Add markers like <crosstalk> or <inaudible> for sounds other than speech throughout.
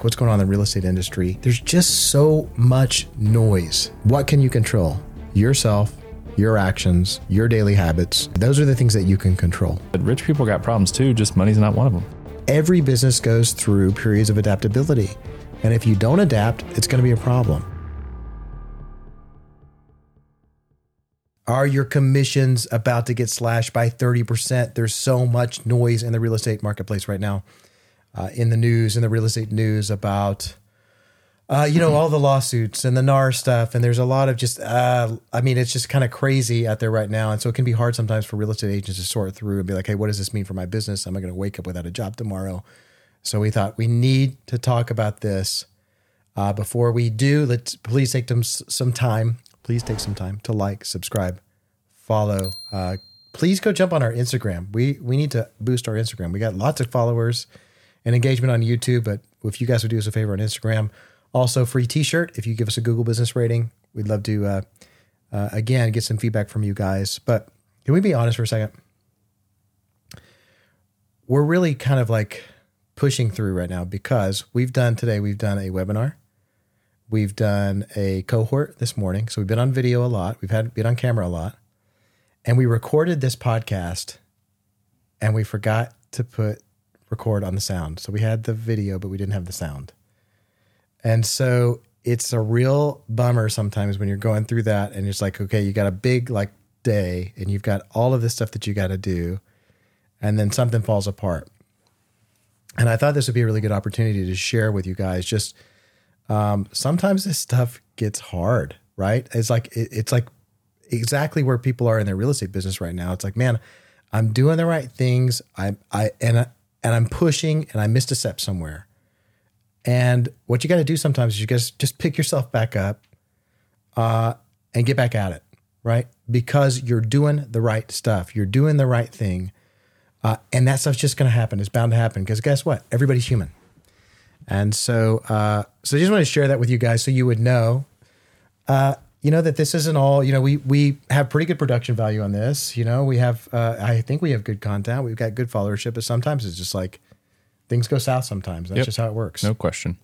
what's going on in the real estate industry. There's just so much noise. What can you control? Yourself, your actions, your daily habits. Those are the things that you can control. But rich people got problems too, just money's not one of them. Every business goes through periods of adaptability. And if you don't adapt, it's going to be a problem. Are your commissions about to get slashed by 30%? There's so much noise in the real estate marketplace right now uh, in the news, in the real estate news about, uh, you know, all the lawsuits and the NAR stuff. And there's a lot of just, uh, I mean, it's just kind of crazy out there right now. And so it can be hard sometimes for real estate agents to sort through and be like, hey, what does this mean for my business? Am I going to wake up without a job tomorrow? So we thought we need to talk about this. Uh, before we do, let's please take them some time. Please take some time to like, subscribe, follow. Uh, please go jump on our Instagram. We we need to boost our Instagram. We got lots of followers and engagement on YouTube. But if you guys would do us a favor on Instagram, also free T-shirt. If you give us a Google Business rating, we'd love to uh, uh, again get some feedback from you guys. But can we be honest for a second? We're really kind of like pushing through right now because we've done today. We've done a webinar. We've done a cohort this morning. So we've been on video a lot. We've had been on camera a lot. And we recorded this podcast and we forgot to put record on the sound. So we had the video, but we didn't have the sound. And so it's a real bummer sometimes when you're going through that and it's like, okay, you got a big like day and you've got all of this stuff that you got to do, and then something falls apart. And I thought this would be a really good opportunity to share with you guys. Just um, sometimes this stuff gets hard, right? It's like it, it's like exactly where people are in their real estate business right now. It's like, man, I'm doing the right things. I I and and I'm pushing and I missed a step somewhere. And what you got to do sometimes is you just just pick yourself back up uh, and get back at it, right? Because you're doing the right stuff, you're doing the right thing, uh, and that stuff's just going to happen. It's bound to happen because guess what? Everybody's human. And so, uh, so I just want to share that with you guys so you would know. You know that this isn't all you know we we have pretty good production value on this you know we have uh, i think we have good content we've got good followership but sometimes it's just like things go south sometimes that's yep. just how it works. No question.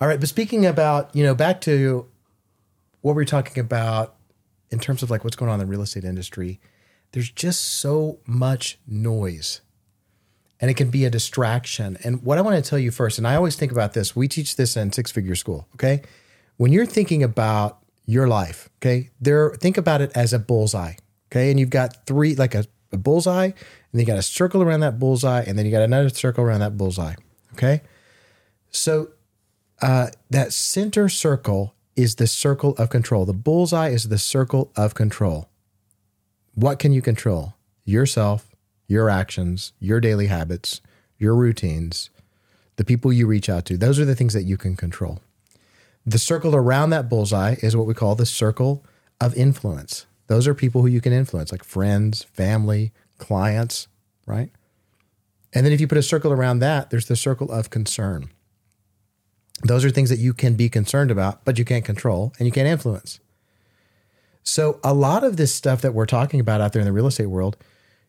All right but speaking about you know back to what we are talking about in terms of like what's going on in the real estate industry there's just so much noise and it can be a distraction. And what i want to tell you first and i always think about this we teach this in six figure school okay when you're thinking about your life, okay, there think about it as a bullseye, okay, and you've got three like a, a bullseye, and then you got a circle around that bullseye, and then you got another circle around that bullseye, okay. So uh, that center circle is the circle of control. The bullseye is the circle of control. What can you control? Yourself, your actions, your daily habits, your routines, the people you reach out to. Those are the things that you can control. The circle around that bullseye is what we call the circle of influence. Those are people who you can influence, like friends, family, clients, right? And then if you put a circle around that, there's the circle of concern. Those are things that you can be concerned about, but you can't control and you can't influence. So, a lot of this stuff that we're talking about out there in the real estate world,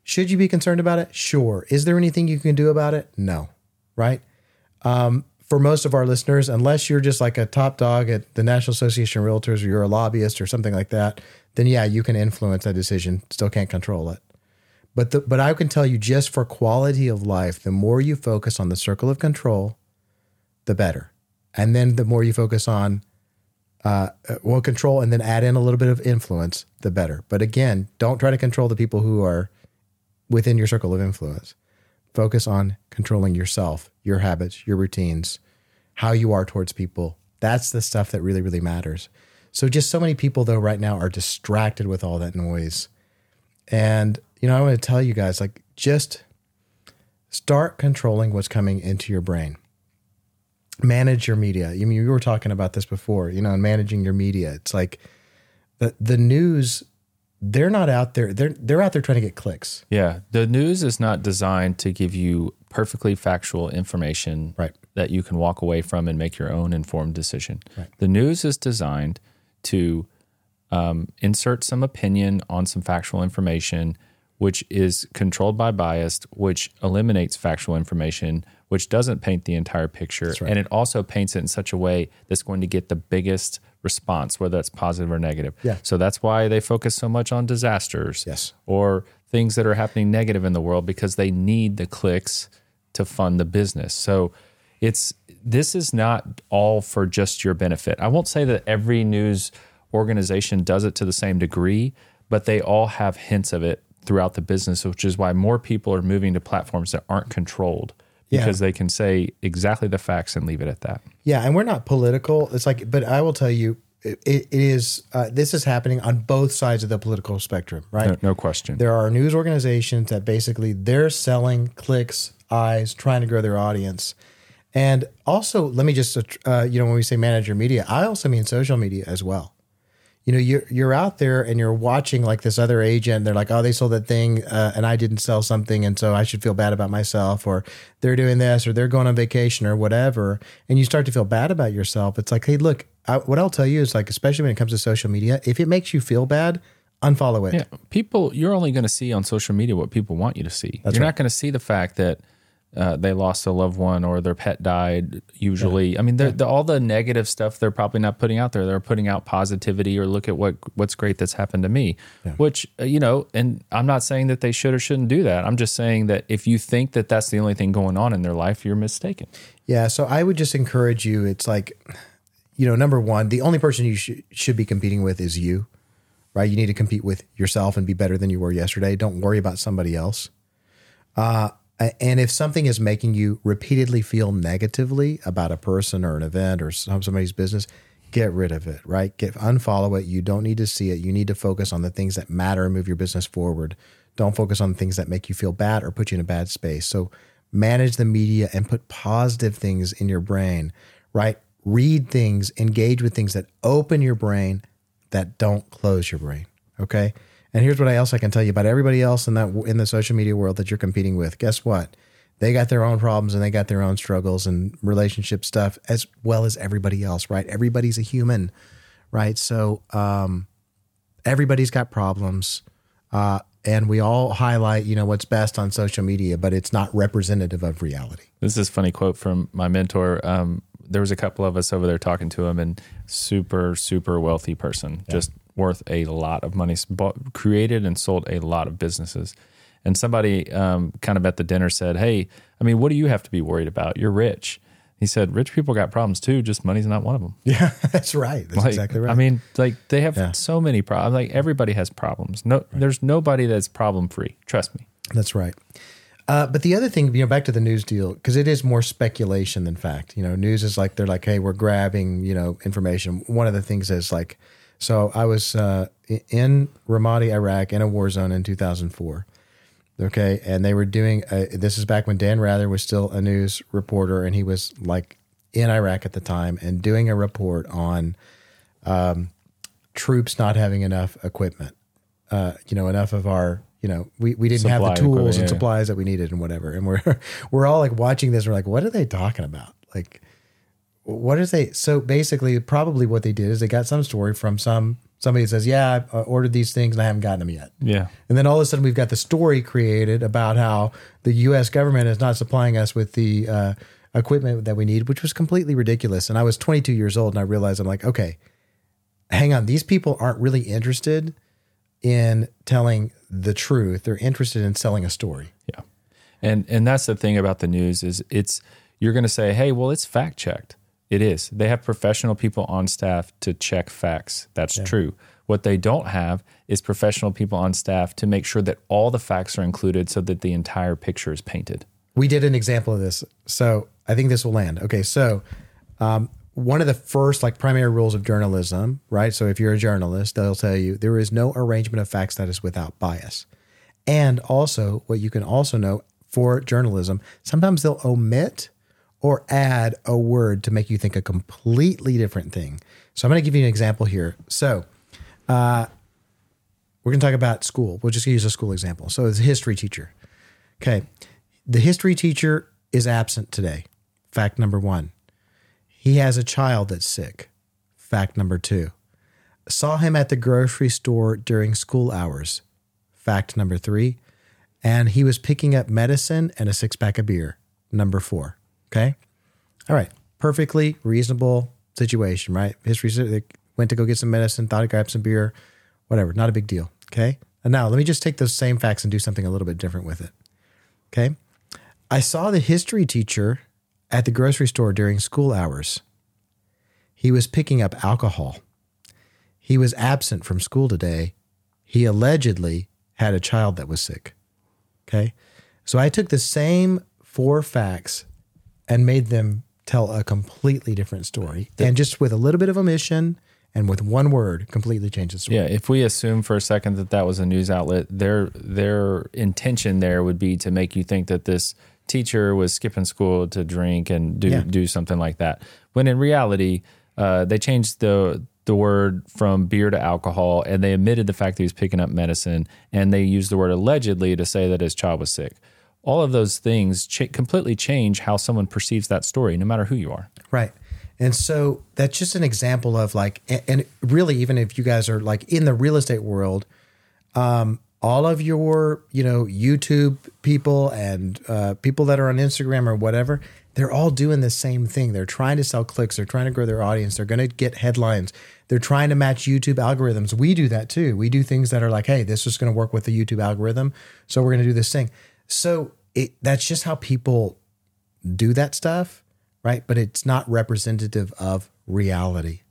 should you be concerned about it? Sure. Is there anything you can do about it? No. Right? Um, for most of our listeners, unless you're just like a top dog at the National Association of Realtors or you're a lobbyist or something like that, then yeah, you can influence that decision. Still can't control it. But the, but I can tell you just for quality of life, the more you focus on the circle of control, the better. And then the more you focus on uh, well control and then add in a little bit of influence, the better. But again, don't try to control the people who are within your circle of influence. Focus on controlling yourself, your habits, your routines, how you are towards people. That's the stuff that really, really matters. So, just so many people, though, right now are distracted with all that noise. And, you know, I want to tell you guys like, just start controlling what's coming into your brain. Manage your media. I mean, you were talking about this before, you know, and managing your media. It's like the, the news they're not out there. They're they're out there trying to get clicks. Yeah, the news is not designed to give you perfectly factual information right. that you can walk away from and make your own informed decision. Right. The news is designed to um, insert some opinion on some factual information which is controlled by bias, which eliminates factual information, which doesn't paint the entire picture. And it also paints it in such a way that's going to get the biggest response, whether that's positive or negative. Yeah. So that's why they focus so much on disasters Yes. or things that are happening negative in the world because they need the clicks to fund the business. So it's this is not all for just your benefit. I won't say that every news organization does it to the same degree, but they all have hints of it throughout the business, which is why more people are moving to platforms that aren't controlled Yeah. because they can say exactly the facts and leave it at that. Yeah, and we're not political. It's like, but I will tell you, it, it is. Uh, this is happening on both sides of the political spectrum, right? No, no question. There are news organizations that basically they're selling clicks, eyes, trying to grow their audience. And also, let me just, uh, you know, when we say manage your media, I also mean social media as well. You know, you're you're out there and you're watching like this other agent. They're like, oh, they sold that thing, uh, and I didn't sell something, and so I should feel bad about myself. Or they're doing this, or they're going on vacation, or whatever, and you start to feel bad about yourself. It's like, hey, look, I, what I'll tell you is like, especially when it comes to social media, if it makes you feel bad, unfollow it. Yeah, people, you're only going to see on social media what people want you to see. you're not going to see the fact that uh, they lost a loved one or their pet died. Usually, I mean, they're, the, all the negative stuff they're probably not putting out there. They're putting out positivity or look at what what's great that's happened to me. Which uh, you know, and I'm not saying that they should or shouldn't do that. I'm just saying that if you think that that's the only thing going on in their life, you're mistaken. Yeah, so I would just encourage you. It's like, you know, number one, the only person you sh- should be competing with is you, right? You need to compete with yourself and be better than you were yesterday. Don't worry about somebody else. Uh, Uh, and if something is making you repeatedly feel negatively about a person or an event or some, somebody's business, get rid of it, right? Get unfollow it. You don't need to see it. You need to focus on the things that matter and move your business forward. Don't focus on things that make you feel bad or put you in a bad space. So manage the media and put positive things in your brain, right? Read things, engage with things that open your brain, that don't close your brain. Okay. And here's what else I can tell you about everybody else in that in the social media world that you're competing with. Guess what? They got their own problems and they got their own struggles and relationship stuff as well as everybody else, right? Everybody's a human, right? So um, everybody's got problems, uh, and we all highlight, you know, what's best on social media, but it's not representative of reality. This is a funny quote from my mentor. Um, there was a couple of us over there talking to him, and super, super wealthy person, just worth a lot of money, bought, created and sold a lot of businesses. And somebody um, kind of at the dinner said, Hey, I mean, what do you have to be worried about? You're rich. He said, Rich people got problems too, just money's not one of them. Yeah, <laughs> that's right. That's Like, exactly right. I mean, like they have Yeah. so many problems. Like everybody has problems. No, there's nobody that's problem free. Trust me. That's right. Uh, but the other thing, you know, back to the news deal, because it is more speculation than fact. You know, news is like they're like, hey, we're grabbing, you know, information. One of the things is like, so I was uh, in Ramadi, Iraq, in a war zone in 2004. Okay, and they were doing. Uh, this is back when Dan Rather was still a news reporter, and he was like in Iraq at the time and doing a report on um, troops not having enough equipment. Uh, you know, enough of our, you know, we, we didn't have the tools and yeah. supplies that we needed and whatever. And we're <laughs> we're all like watching this. We're like, what are they talking about? Like, what is they? So basically, probably what they did is they got some story from some somebody that says, yeah, I uh, ordered these things and I haven't gotten them yet. Yeah. And then all of a sudden, we've got the story created about how the U.S. government is not supplying us with the uh, equipment that we need, which was completely ridiculous. And I was 22 years old, and I realized I'm like, okay, hang on, these people aren't really interested in telling the truth; they're interested in selling a story. Yeah. And and that's the thing about the news is it's you're going to say, "Hey, well, it's fact checked." It is. They have professional people on staff to check facts. That's true. What they don't have is professional people on staff to make sure that all the facts are included so that the entire picture is painted. we did an example of this. So I think this will land. Okay. So, um, one of the first like primary rules of journalism, right? So if you're a journalist, they'll tell you there is no arrangement of facts that is without bias. And also, what you can also know for journalism, sometimes they'll omit or add a word to make you think a completely different thing. So I'm going to give you an example here. So, uh, we're going to talk about school. We'll just use a school example. So, it's a history teacher. Okay. The history teacher is absent today. Fact number one. He has a child that's sick. Fact number two. Saw him at the grocery store during school hours. Fact number three. and he was picking up medicine and a six pack of beer. Number four. Okay. All right. Perfectly reasonable situation, right? History went to go get some medicine, thought he grabbed some beer, whatever. Not a big deal. Okay. And now let me just take those same facts and do something a little bit different with it. Okay. I saw the history teacher at the grocery store during school hours. He was picking up alcohol. He was absent from school today. He allegedly had a child that was sick. Okay. So I took the same four facts and made them tell a completely different story. And just with a little bit of omission and with one word, completely change the story. Yeah, if we assume for a second that that was a news outlet, their their intention there would be to make you think that this teacher was skipping school to drink and do yeah. do something like that. When in reality, uh, they changed the the word from beer to alcohol, and they admitted the fact that he was picking up medicine, and they used the word allegedly to say that his child was sick. All of those things completely change how someone perceives that story, no matter who you are. Right. And so that's just an example of like, and really, even if you guys are like in the real estate world, um, all of your, you know, YouTube people and uh, people that are on Instagram or whatever, they're all doing the same thing. They're trying to sell clicks. They're trying to grow their audience. They're going to get headlines. They're trying to match YouTube algorithms. We do that too. We do things that are like, hey, this is going to work with the YouTube algorithm. So we're going to do this thing. So it, that's just how people do that stuff, right? But it's not representative of reality.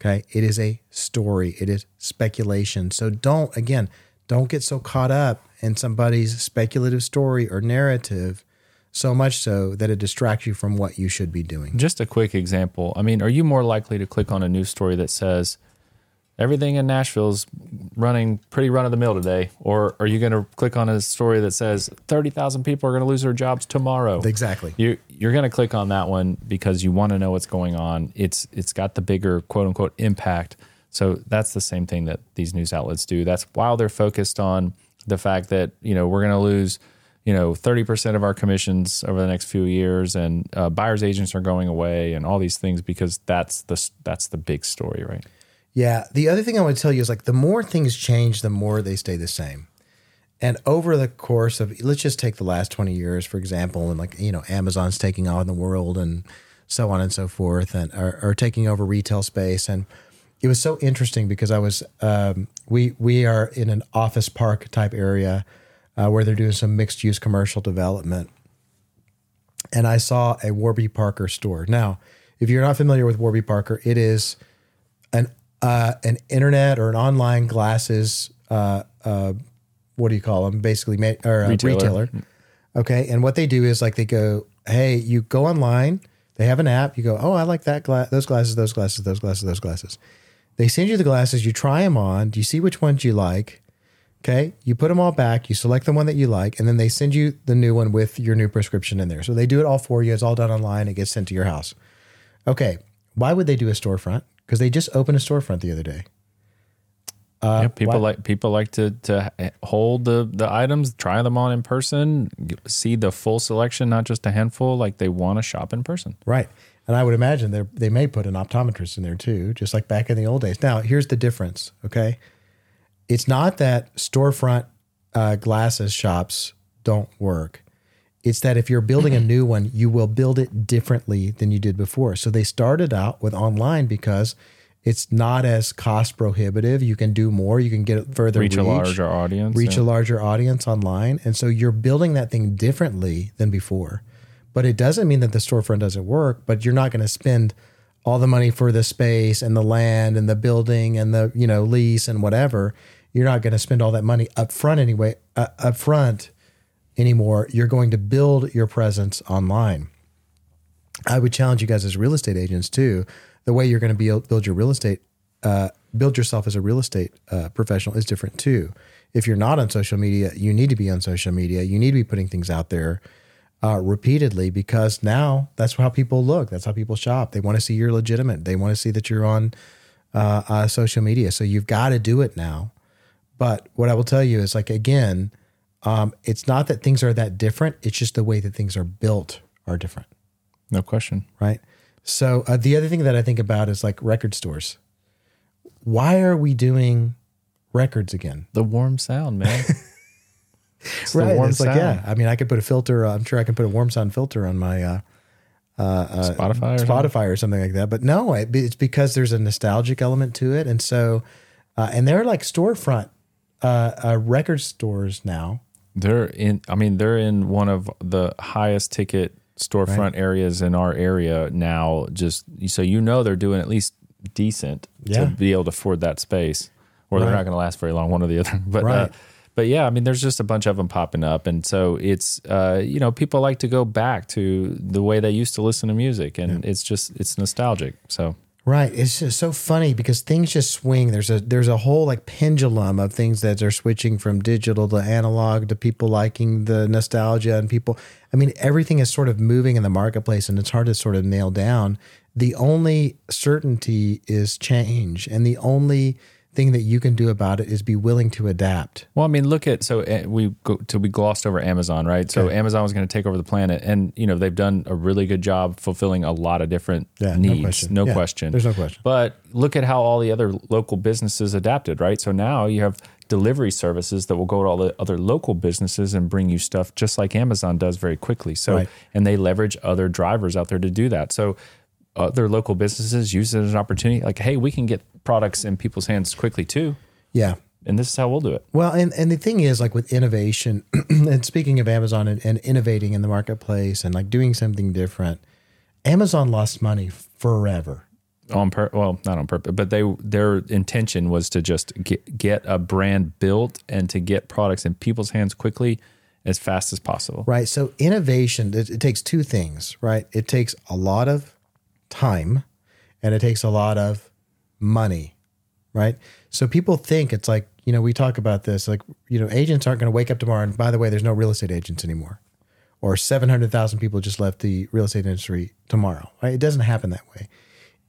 Okay. It is a story, it is speculation. So don't, again, don't get so caught up in somebody's speculative story or narrative so much so that it distracts you from what you should be doing. Just a quick example. I mean, are you more likely to click on a news story that says everything in Nashville's running pretty run of the mill today? Or are you going to click on a story that says 30,000 people are going to lose their jobs tomorrow? Exactly. You, you're going to click on that one because you want to know what's going on. It's It's got the bigger quote unquote impact. So that's the same thing that these news outlets do. That's while they're focused on the fact that, you know, we're going to lose – you know, 30% of our commissions over the next few years and uh, buyers agents are going away and all these things because that's the that's the big story, right? Yeah, the other thing I want to tell you is like the more things change, the more they stay the same. And over the course of let's just take the last 20 years for example and like, you know, Amazon's taking on the world and so on and so forth and are, are taking over retail space and it was so interesting because I was um, we we are in an office park type area uh, where they're doing some mixed use commercial development. And I saw a Warby Parker store. Now, if you're not familiar with Warby Parker, it is an uh, an internet or an online glasses. Uh, uh, what do you call them? Basically, ma- or retailer. retailer. Okay, and what they do is like they go, hey, you go online. They have an app. You go, oh, I like that glass, those glasses, those glasses, those glasses, those glasses. They send you the glasses. You try them on. Do you see which ones you like? Okay. You put them all back, you select the one that you like, and then they send you the new one with your new prescription in there. So they do it all for you. It's all done online. It gets sent to your house. Okay. Why would they do a storefront? Because they just opened a storefront the other day. Uh, yeah, people why? like people like to to hold the the items, try them on in person, see the full selection, not just a handful. Like they want to shop in person, right? And I would imagine they they may put an optometrist in there too, just like back in the old days. Now, here's the difference. Okay, it's not that storefront uh, glasses shops don't work. It's that if you're building a new one, you will build it differently than you did before. So they started out with online because it's not as cost prohibitive. You can do more. You can get further reach, reach a larger audience, reach yeah. a larger audience online, and so you're building that thing differently than before. But it doesn't mean that the storefront doesn't work. But you're not going to spend all the money for the space and the land and the building and the you know lease and whatever you're not going to spend all that money up front anyway, uh, up front anymore. You're going to build your presence online. I would challenge you guys as real estate agents too. The way you're going to build, build your real estate, uh, build yourself as a real estate uh, professional is different too. If you're not on social media, you need to be on social media. You need to be putting things out there uh, repeatedly because now that's how people look. That's how people shop. They want to see you're legitimate. They want to see that you're on uh, uh, social media. So you've got to do it now. But what I will tell you is like again, um, it's not that things are that different. It's just the way that things are built are different. No question. Right. So uh, the other thing that I think about is like record stores. Why are we doing records again? The warm sound, man. <laughs> It's the right. warm It's like, yeah. I mean, I could put a filter. I'm sure I can put a warm sound filter on my uh, Spotify. Or something? Spotify or something like that. But no, it, it's because there's a nostalgic element to it, and so, uh, and they're like storefront uh, uh, record stores now. They're in. I mean, they're in one of the highest ticket storefront areas in our area now. Just so you know, they're doing at least decent Yeah. to be able to afford that space, or they're not going to last very long. One or the other. <laughs> But uh, but yeah, I mean, there's just a bunch of them popping up, and so it's uh, you know people like to go back to the way they used to listen to music, and it's just it's nostalgic. So Right. It's just so funny because things just swing. There's a there's a whole like pendulum of things that are switching from digital to analog to people liking the nostalgia and people I mean everything is sort of moving in the marketplace and it's hard to sort of nail down. The only certainty is change and the only thing that you can do about it is be willing to adapt. Well, I mean, look at so uh, we go to we glossed over Amazon, right? So Amazon was going to take over the planet, and you know they've done a really good job fulfilling a lot of different Yeah, no needs, question. no Yeah, question. there's no question. But look at how all the other local businesses adapted, right? So now you have delivery services that will go to all the other local businesses and bring you stuff just like Amazon does very quickly. So Right. and they leverage other drivers out there to do that. So other local businesses use it as an opportunity, like, hey, we can get products in people's hands quickly too, Yeah. and this is how we'll do it. Well, and, and the thing is, like with innovation, <clears throat> and speaking of Amazon and, and innovating in the marketplace and like doing something different, Amazon lost money forever. on pur- well not on purpose but they their intention was to just get, get a brand built and to get products in people's hands quickly as fast as possible Right. So innovation, it, it takes two things, right? It takes a lot of time and it takes a lot of money, right? So people think it's like, you know, we talk about this, like, you know, agents aren't going to wake up tomorrow and by the way, there's no real estate agents anymore. Or 700,000 people just left the real estate industry tomorrow, right? It doesn't happen that way.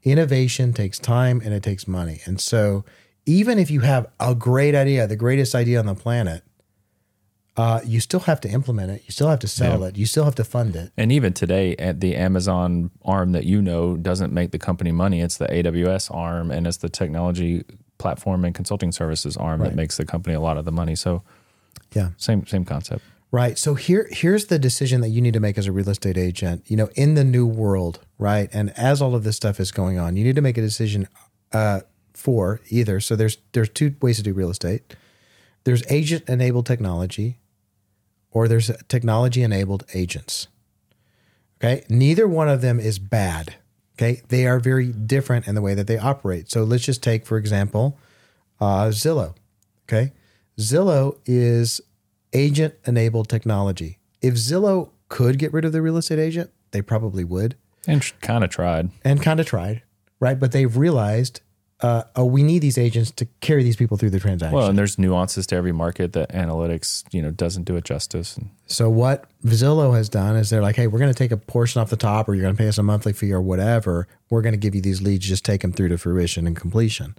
Innovation takes time and it takes money. And so even if you have a great idea, the greatest idea on the planet, uh, you still have to implement it. You still have to sell it. You still have to fund it. and even today at the amazon arm that you know doesn't make the company money it's the aws arm and it's the technology platform and consulting services arm that makes the company a lot of the money so Yeah. same same concept Right. So here here's the decision that you need to make as a real estate agent, you know, in the new world, right? And as all of this stuff is going on, you need to make a decision uh, for either. So there's there's two ways to do real estate. There's agent enabled technology or there's technology enabled agents. Okay? Neither one of them is bad. Okay? They are very different in the way that they operate. So let's just take for example, uh, Zillow. Okay? Zillow is agent enabled technology. If Zillow could get rid of the real estate agent, they probably would and kind of tried and kind of tried, right? But they've realized, uh, oh, we need these agents to carry these people through the transaction. well and there's nuances to every market that analytics you know doesn't do it justice so what Zillow has done is they're like, hey, we're going to take a portion off the top, or you're going to pay us a monthly fee or whatever. We're going to give you these leads, just take them through to fruition and completion.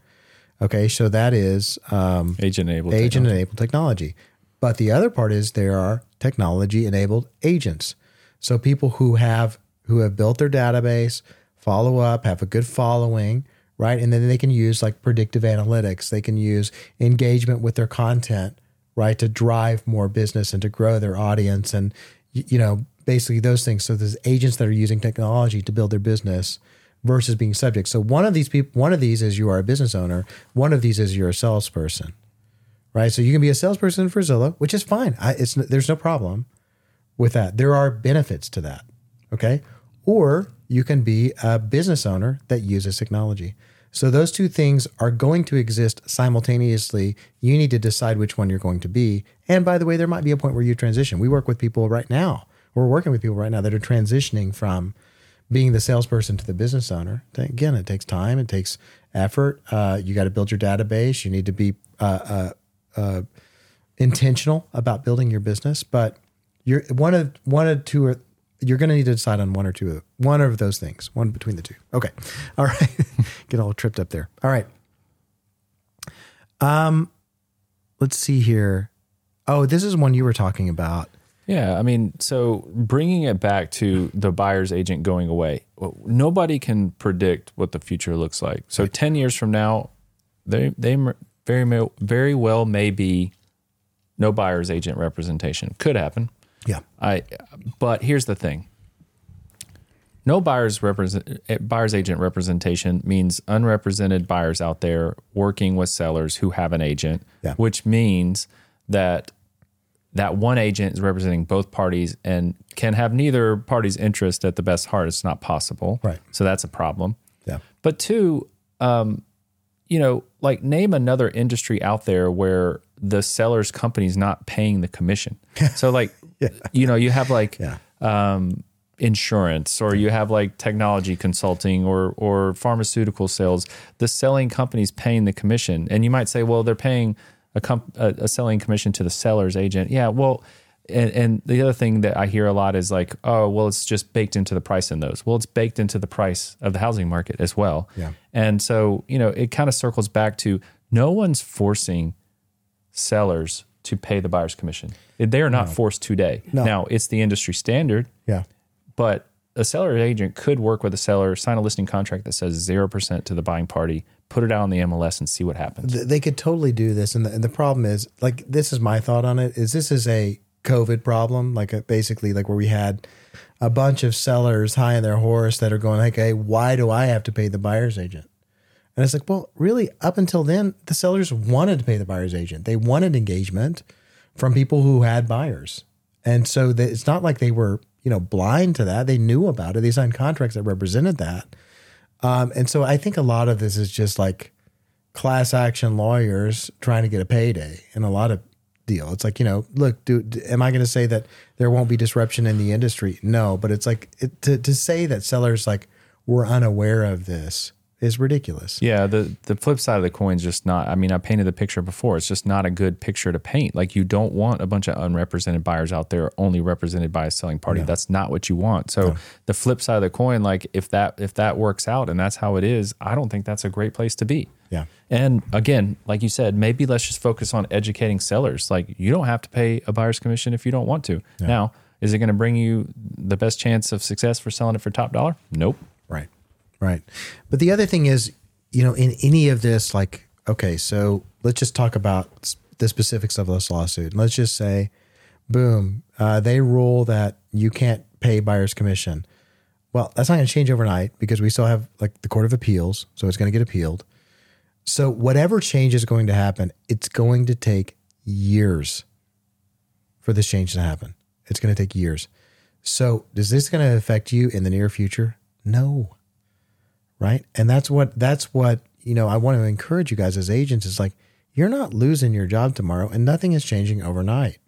Okay, so that is um, agent enabled agent enabled technology. But the other part is there are technology enabled agents. So people who have who have built their database, follow up, have a good following, right? And then they can use like predictive analytics. They can use engagement with their content, right, to drive more business and to grow their audience and you know, basically those things. So there's agents that are using technology to build their business versus being subject. So one of these people one of these is you are a business owner, one of these is you're a salesperson right? So you can be a salesperson for Zillow, which is fine. I, it's there's no problem with that. There are benefits to that, okay? Or you can be a business owner that uses technology. So those two things are going to exist simultaneously. You need to decide which one you're going to be. And by the way, there might be a point where you transition. We work with people right now. We're working with people right now that are transitioning from being the salesperson to the business owner. Again, it takes time, it takes effort. Uh, you got to build your database. You need to be uh, uh, intentional about building your business, but you're one of one of two or you're going to need to decide on one or two of one of those things, one between the two. Okay, <laughs> all right. <laughs> Get all tripped up there. All right. Um, let's see here. Oh, this is one you were talking about. Yeah, I mean, so bringing it back to the buyer's agent going away, well, nobody can predict what the future looks like. So ten years from now, they they very may, very well may be no buyer's agent representation. Could happen. Yeah. I but here's the thing. No buyer's represent buyer's agent representation means unrepresented buyers out there working with sellers who have an agent, Yeah. which means that that one agent is representing both parties and can have neither party's interest at the best heart. It's not possible. Right. So that's a problem. Yeah. But two, um, you know, like name another industry out there where the seller's company is not paying the commission. <laughs> So like, you know, you have like Yeah. um, insurance or you have like technology consulting or or pharmaceutical sales. The selling company's paying the commission, and you might say, well, they're paying a, comp- a, a selling commission to the seller's agent. Yeah, well. And, and the other thing that I hear a lot is like, oh, well, it's just baked into the price in those. Well, it's baked into the price of the housing market as well. Yeah. And so, you know, it kind of circles back to no one's forcing sellers to pay the buyer's commission. They are not forced today. Now, it's the industry standard, Yeah. but a seller agent could work with a seller, sign a listing contract that says 0% to the buying party, put it out on the MLS and see what happens. They could totally do this and the, and the problem is like this is my thought on it is this is a covid problem like a, basically like where we had a bunch of sellers high on their horse that are going like hey why do i have to pay the buyer's agent and it's like well really up until then the sellers wanted to pay the buyer's agent. They wanted engagement from people who had buyers. And so it's not like they were you know blind to that. They knew about it. They signed contracts that represented that. Um, and so i think a lot of this is just like class action lawyers trying to get a payday in a lot of deal. It's like, you know, look, dude, am I going to say that there won't be disruption in the industry? No, but it's like it, to, to say that sellers like were unaware of this is ridiculous. Yeah, the the flip side of the coin is just not. I mean, I painted the picture before. It's just not a good picture to paint. Like you don't want a bunch of unrepresented buyers out there only represented by a selling party. That's not what you want. So the flip side of the coin, like if that if that works out and that's how it is, I don't think that's a great place to be. Yeah. And again, like you said, maybe let's just focus on educating sellers. Like you don't have to pay a buyer's commission if you don't want to. Now, is it going to bring you the best chance of success for selling it for top dollar? Nope. Right. But the other thing is, you know, in any of this, like, okay, so let's just talk about the specifics of this lawsuit. Let's just say, boom, uh, they rule that you can't pay buyer's commission. Well, that's not going to change overnight because we still have like the Court of Appeals, so it's going to get appealed. So whatever change is going to happen, it's going to take years for this change to happen. It's going to take years. So is this going to affect you in the near future? No right? And that's what that's what you know i want to encourage you guys as agents is like you're not losing your job tomorrow and nothing is changing overnight.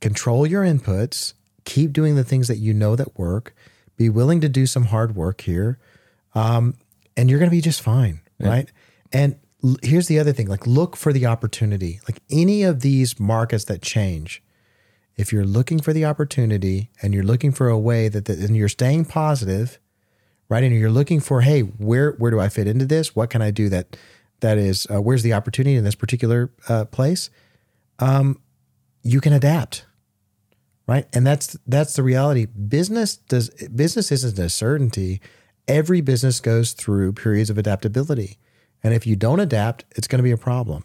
Control your inputs keep doing the things that you know that work be willing to do some hard work here um, and you're going to be just fine right? And l- here's the other thing like look for the opportunity. Like any of these markets that change if you're looking for the opportunity and you're looking for a way that the, and you're staying positive right? And you're looking for, hey, where where do I fit into this? What can I do that that is uh, where's the opportunity in this particular uh, place? Um, you can adapt, right? And that's that's the reality. Business does business isn't a certainty. Every business goes through periods of adaptability, and if you don't adapt, it's going to be a problem.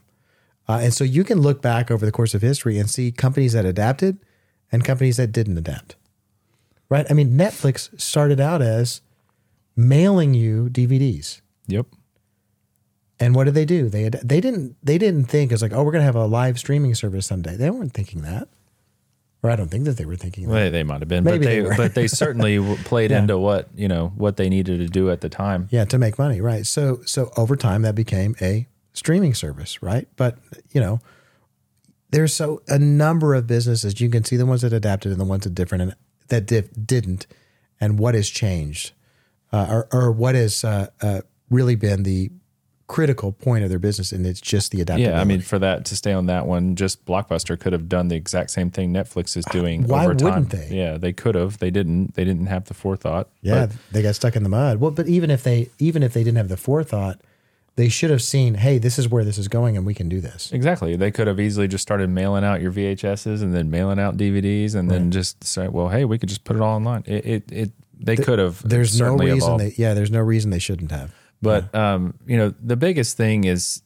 Uh, and so you can look back over the course of history and see companies that adapted and companies that didn't adapt. Right? I mean, Netflix started out as mailing you DVDs. Yep. And what did they do? They had, they didn't they didn't think it's like oh we're gonna have a live streaming service someday. They weren't thinking that, or I don't think that they were thinking that. Well, they, they might have been, Maybe but they they, but they certainly <laughs> played Yeah. into what you know what they needed to do at the time. Yeah, to make money, right? So so over time that became a streaming service, right? But you know, there's so a number of businesses you can see the ones that adapted and the ones that different and that dif- didn't, and what has changed, or or what has uh, uh, really been the critical point of their business, and it's just the adaptability. Yeah, I mean, for that to stay on that one, just Blockbuster could have done the exact same thing Netflix is doing. Why over time. wouldn't they? Yeah, they could have. They didn't. They didn't have the forethought. Yeah, But they got stuck in the mud. Well, but even if they even if they didn't have the forethought, they should have seen, hey, this is where this is going, and we can do this. exactly. They could have easily just started mailing out your VHSs and then mailing out DVDs and then just say, well, hey, we could just put it all online. It, it, it they could have. There's no reason evolved. they yeah, there's no reason they shouldn't have. But um, you know, the biggest thing is,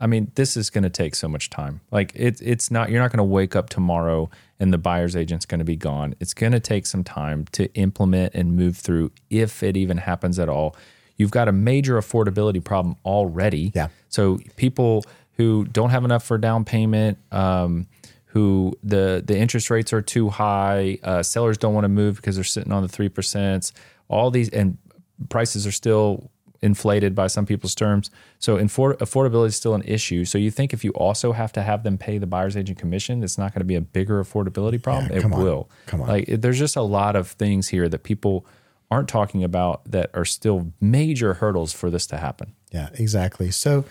I mean, this is going to take so much time. Like it's it's not you're not going to wake up tomorrow and the buyer's agent's going to be gone. It's going to take some time to implement and move through if it even happens at all. You've got a major affordability problem already. Yeah. So people who don't have enough for down payment, um, who the the interest rates are too high, uh, sellers don't want to move because they're sitting on the three percent. All these and prices are still inflated by some people's terms. So affordability is still an issue. So you think if you also have to have them pay the buyer's agent commission, it's not going to be a bigger affordability problem? Yeah, it on. will. Come on. Like there's just a lot of things here that people aren't talking about that are still major hurdles for this to happen. Yeah, exactly. So,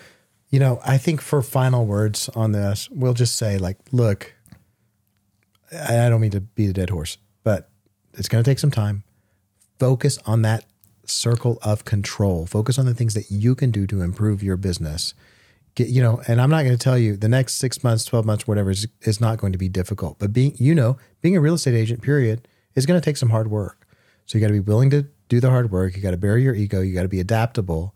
you know, I think for final words on this, we'll just say like, look, I don't mean to beat a dead horse, but it's going to take some time. Focus on that circle of control. Focus on the things that you can do to improve your business. Get, you know, and I'm not going to tell you the next six months, 12 months, whatever is, is not going to be difficult, but being, you know, being a real estate agent, period, is going to take some hard work. So you got to be willing to do the hard work. You got to bury your ego. You got to be adaptable.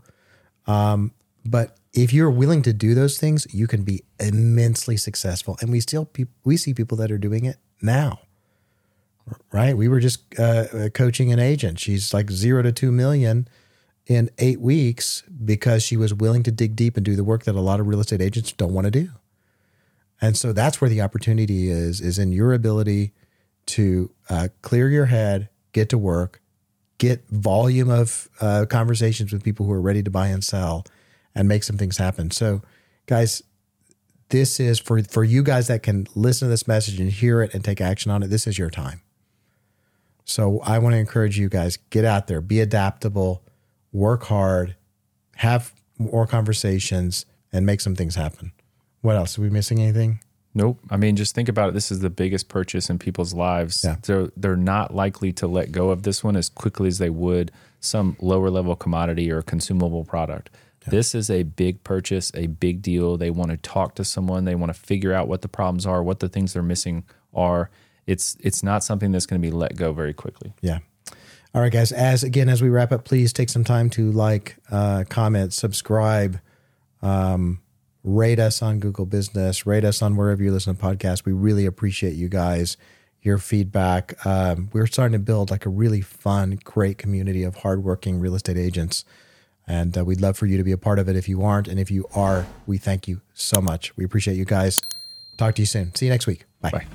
Um, but if you're willing to do those things, you can be immensely successful. And we still, pe- we see people that are doing it now right? We were just uh, coaching an agent. She's like zero to two million in eight weeks because she was willing to dig deep and do the work that a lot of real estate agents don't want to do. And so that's where the opportunity is: is in your ability to uh, clear your head, get to work, get volume of uh, conversations with people who are ready to buy and sell, and make some things happen. So, guys, this is for for you guys that can listen to this message and hear it and take action on it. This is your time. So I want to encourage you guys get out there, be adaptable, work hard, have more conversations, and make some things happen. What else? Are we missing anything? Nope. I mean, just think about it. This is the biggest purchase in people's lives. Yeah. So they're not likely to let go of this one as quickly as they would some lower level commodity or consumable product. Yeah. This is a big purchase, a big deal. They want to talk to someone. They want to figure out what the problems are, what the things they're missing are it's it's not something that's going to be let go very quickly. Yeah. All right, guys. As again, as we wrap up, please take some time to like, uh, comment, subscribe, um, rate us on Google Business, rate us on wherever you listen to podcasts. We really appreciate you guys, your feedback. Um, we're starting to build like a really fun, great community of hardworking real estate agents. And uh, we'd love for you to be a part of it if you aren't. And if you are, we thank you so much. We appreciate you guys. Talk to you soon. See you next week. Bye. Bye.